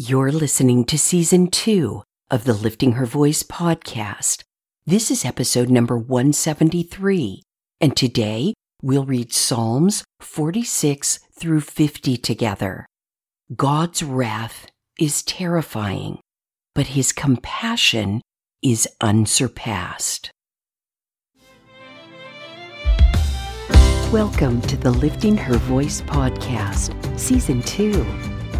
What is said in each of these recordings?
You're listening to season two of the Lifting Her Voice podcast. This is episode number 173, and today we'll read Psalms 46 through 50 together. God's wrath is terrifying, but his compassion is unsurpassed. Welcome to the Lifting Her Voice podcast, season two.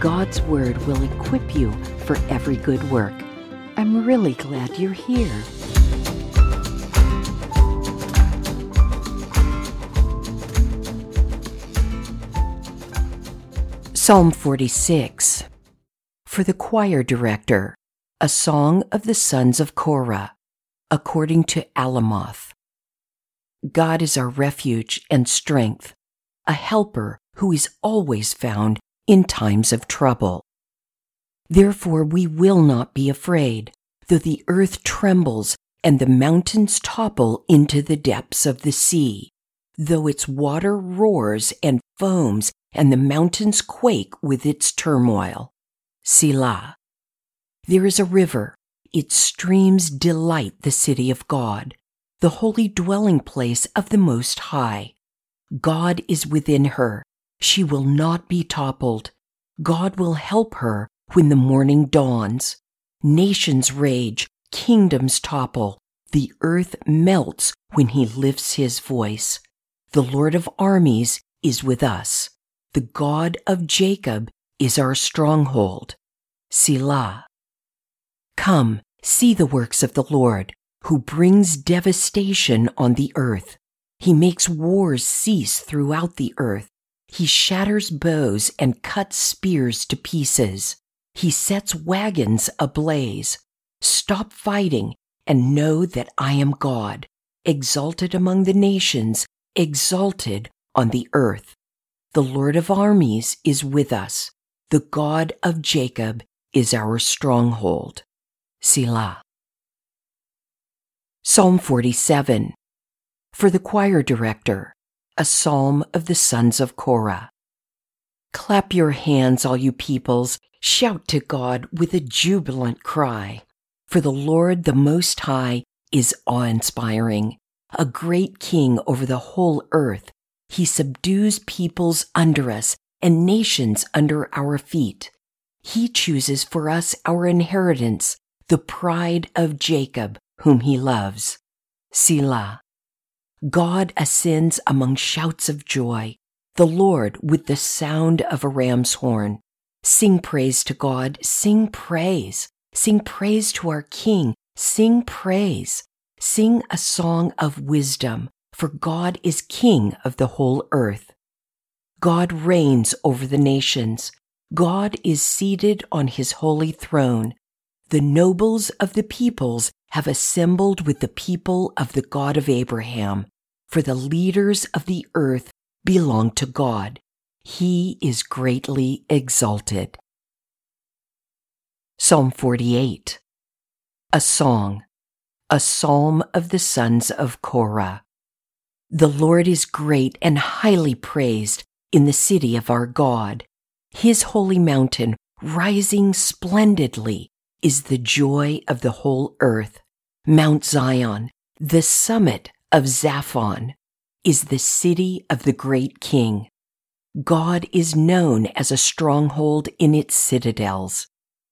God's Word will equip you for every good work. I'm really glad you're here. Psalm 46 For the choir director, a song of the sons of Korah, according to Alamoth. God is our refuge and strength, a helper who is always found in times of trouble. Therefore we will not be afraid, though the earth trembles and the mountains topple into the depths of the sea, though its water roars and foams and the mountains quake with its turmoil. Selah. There is a river, its streams delight the city of God, the holy dwelling place of the Most High. God is within her she will not be toppled. God will help her when the morning dawns. Nations rage, kingdoms topple, the earth melts when he lifts his voice. The Lord of armies is with us. The God of Jacob is our stronghold. Selah. Come, see the works of the Lord, who brings devastation on the earth. He makes wars cease throughout the earth. He shatters bows and cuts spears to pieces. He sets wagons ablaze. Stop fighting and know that I am God, exalted among the nations, exalted on the earth. The Lord of armies is with us. The God of Jacob is our stronghold. Selah. Psalm 47. For the choir director, a psalm of the sons of Korah. Clap your hands, all you peoples, shout to God with a jubilant cry. For the Lord the Most High is awe inspiring, a great king over the whole earth. He subdues peoples under us and nations under our feet. He chooses for us our inheritance, the pride of Jacob, whom he loves. Selah. God ascends among shouts of joy, the Lord with the sound of a ram's horn. Sing praise to God, sing praise, sing praise to our King, sing praise, sing a song of wisdom, for God is King of the whole earth. God reigns over the nations. God is seated on his holy throne. The nobles of the peoples have assembled with the people of the God of Abraham, for the leaders of the earth belong to God. He is greatly exalted. Psalm 48 A Song, a Psalm of the Sons of Korah. The Lord is great and highly praised in the city of our God. His holy mountain, rising splendidly, is the joy of the whole earth. Mount Zion, the summit of Zaphon, is the city of the great king. God is known as a stronghold in its citadels.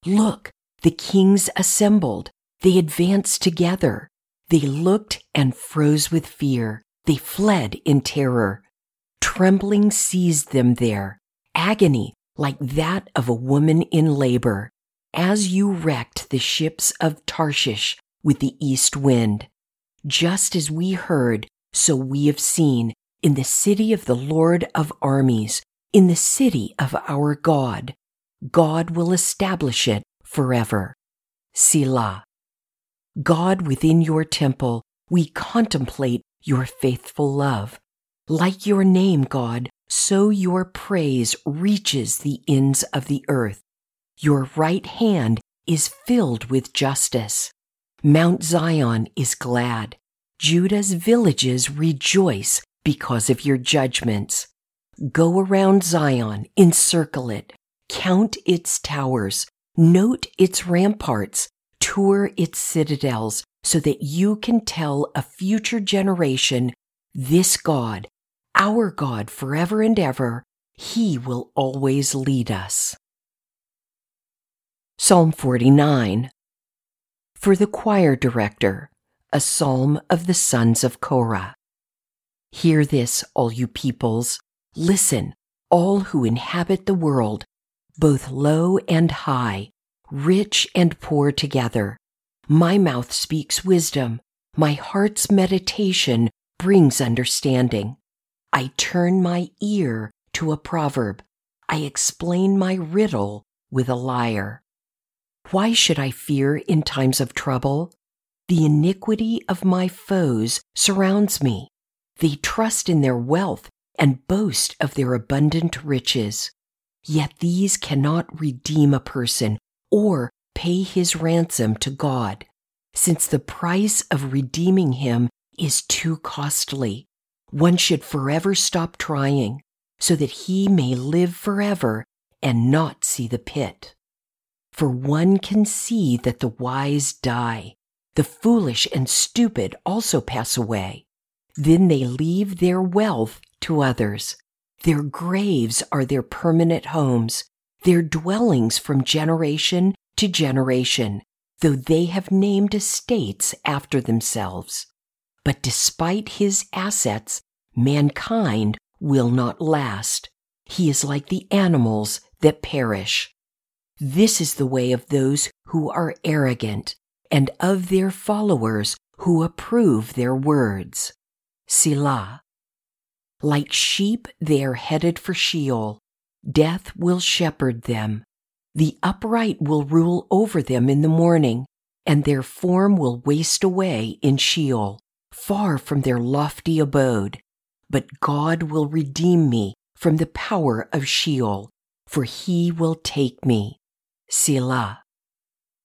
Look, the kings assembled. They advanced together. They looked and froze with fear. They fled in terror. Trembling seized them there, agony like that of a woman in labor as you wrecked the ships of Tarshish with the east wind. Just as we heard, so we have seen in the city of the Lord of armies, in the city of our God. God will establish it forever. Selah. God within your temple, we contemplate your faithful love. Like your name, God, so your praise reaches the ends of the earth. Your right hand is filled with justice. Mount Zion is glad. Judah's villages rejoice because of your judgments. Go around Zion, encircle it, count its towers, note its ramparts, tour its citadels, so that you can tell a future generation this God, our God forever and ever, He will always lead us. Psalm 49 For the choir director, a psalm of the sons of Korah. Hear this, all you peoples. Listen, all who inhabit the world, both low and high, rich and poor together. My mouth speaks wisdom. My heart's meditation brings understanding. I turn my ear to a proverb. I explain my riddle with a lyre. Why should I fear in times of trouble? The iniquity of my foes surrounds me. They trust in their wealth and boast of their abundant riches. Yet these cannot redeem a person or pay his ransom to God, since the price of redeeming him is too costly. One should forever stop trying so that he may live forever and not see the pit. For one can see that the wise die the foolish and stupid also pass away. Then they leave their wealth to others. Their graves are their permanent homes, their dwellings from generation to generation, though they have named estates after themselves. But despite his assets, mankind will not last. He is like the animals that perish. This is the way of those who are arrogant and of their followers who approve their words. Selah. Like sheep, they are headed for Sheol. Death will shepherd them. The upright will rule over them in the morning, and their form will waste away in Sheol, far from their lofty abode. But God will redeem me from the power of Sheol, for he will take me. Selah.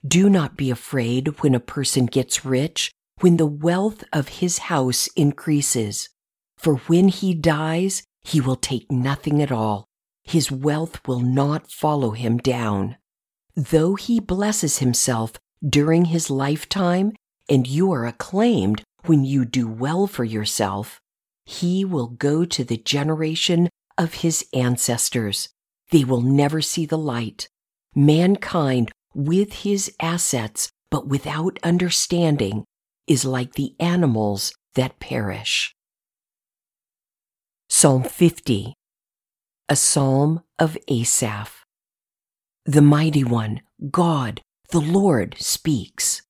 Do not be afraid when a person gets rich, when the wealth of his house increases. For when he dies, he will take nothing at all. His wealth will not follow him down. Though he blesses himself during his lifetime, and you are acclaimed when you do well for yourself, he will go to the generation of his ancestors. They will never see the light. Mankind with his assets but without understanding is like the animals that perish. Psalm 50, a psalm of Asaph. The mighty one, God, the Lord, speaks.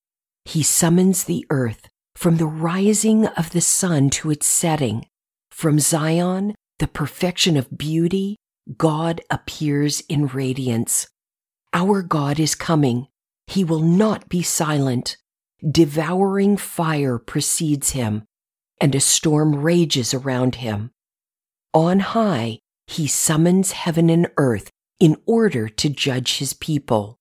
He summons the earth from the rising of the sun to its setting. From Zion, the perfection of beauty, God appears in radiance. Our God is coming. He will not be silent. Devouring fire precedes him, and a storm rages around him. On high, he summons heaven and earth in order to judge his people.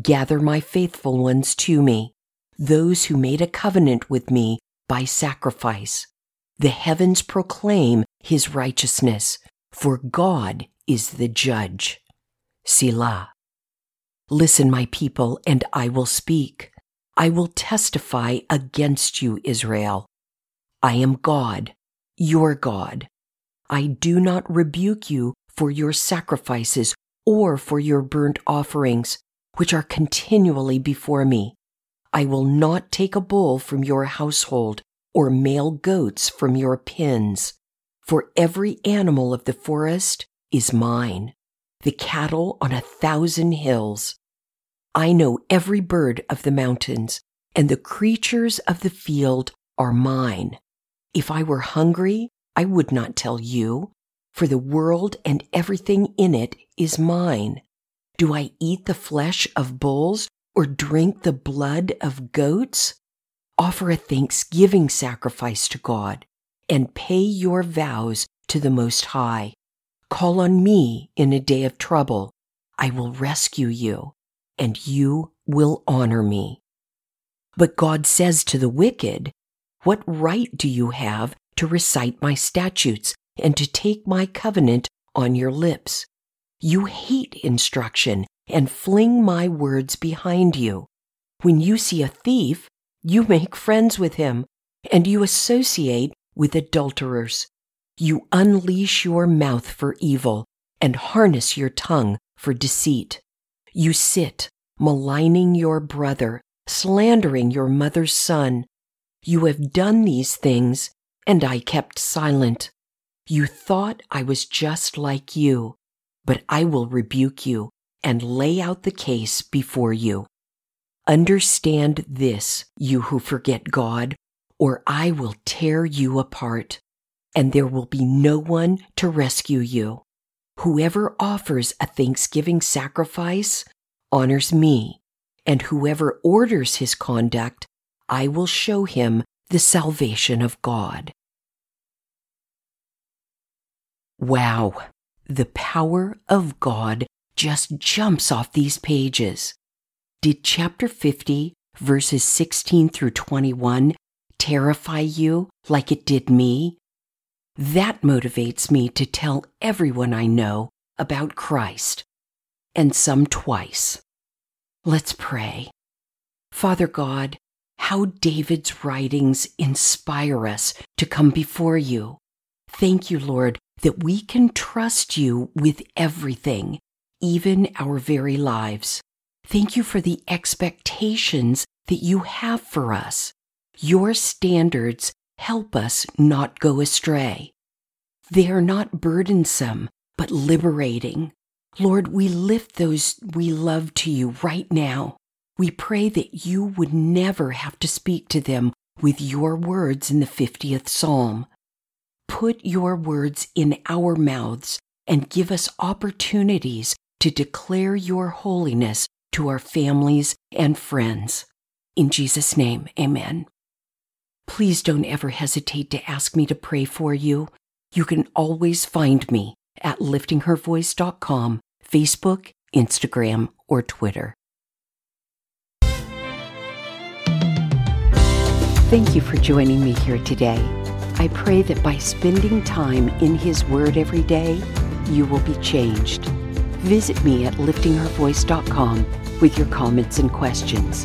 Gather my faithful ones to me, those who made a covenant with me by sacrifice. The heavens proclaim his righteousness, for God is the judge. Selah. Listen, my people, and I will speak. I will testify against you, Israel. I am God, your God. I do not rebuke you for your sacrifices or for your burnt offerings, which are continually before me. I will not take a bull from your household or male goats from your pens, for every animal of the forest is mine the cattle on a thousand hills. I know every bird of the mountains, and the creatures of the field are mine. If I were hungry, I would not tell you, for the world and everything in it is mine. Do I eat the flesh of bulls or drink the blood of goats? Offer a thanksgiving sacrifice to God and pay your vows to the Most High. Call on me in a day of trouble. I will rescue you, and you will honor me. But God says to the wicked, What right do you have to recite my statutes and to take my covenant on your lips? You hate instruction and fling my words behind you. When you see a thief, you make friends with him, and you associate with adulterers. You unleash your mouth for evil and harness your tongue for deceit. You sit maligning your brother, slandering your mother's son. You have done these things, and I kept silent. You thought I was just like you, but I will rebuke you and lay out the case before you. Understand this, you who forget God, or I will tear you apart, and there will be no one to rescue you. Whoever offers a thanksgiving sacrifice honors me, and whoever orders his conduct, I will show him the salvation of God. Wow, the power of God just jumps off these pages. Did chapter 50, verses 16 through 21, terrify you like it did me? That motivates me to tell everyone I know about Christ, and some twice. Let's pray. Father God, how David's writings inspire us to come before you. Thank you, Lord, that we can trust you with everything even our very lives. Thank you for the expectations that you have for us. Your standards help us not go astray. They are not burdensome, but liberating. Lord, we lift those we love to you right now. We pray that you would never have to speak to them with your words in the 50th Psalm. Put your words in our mouths and give us opportunities to declare your holiness to our families and friends. In Jesus' name, amen. Please don't ever hesitate to ask me to pray for you. You can always find me at liftinghervoice.com, Facebook, Instagram, or Twitter. Thank you for joining me here today. I pray that by spending time in His Word every day, you will be changed Visit me at liftinghervoice.com with your comments and questions.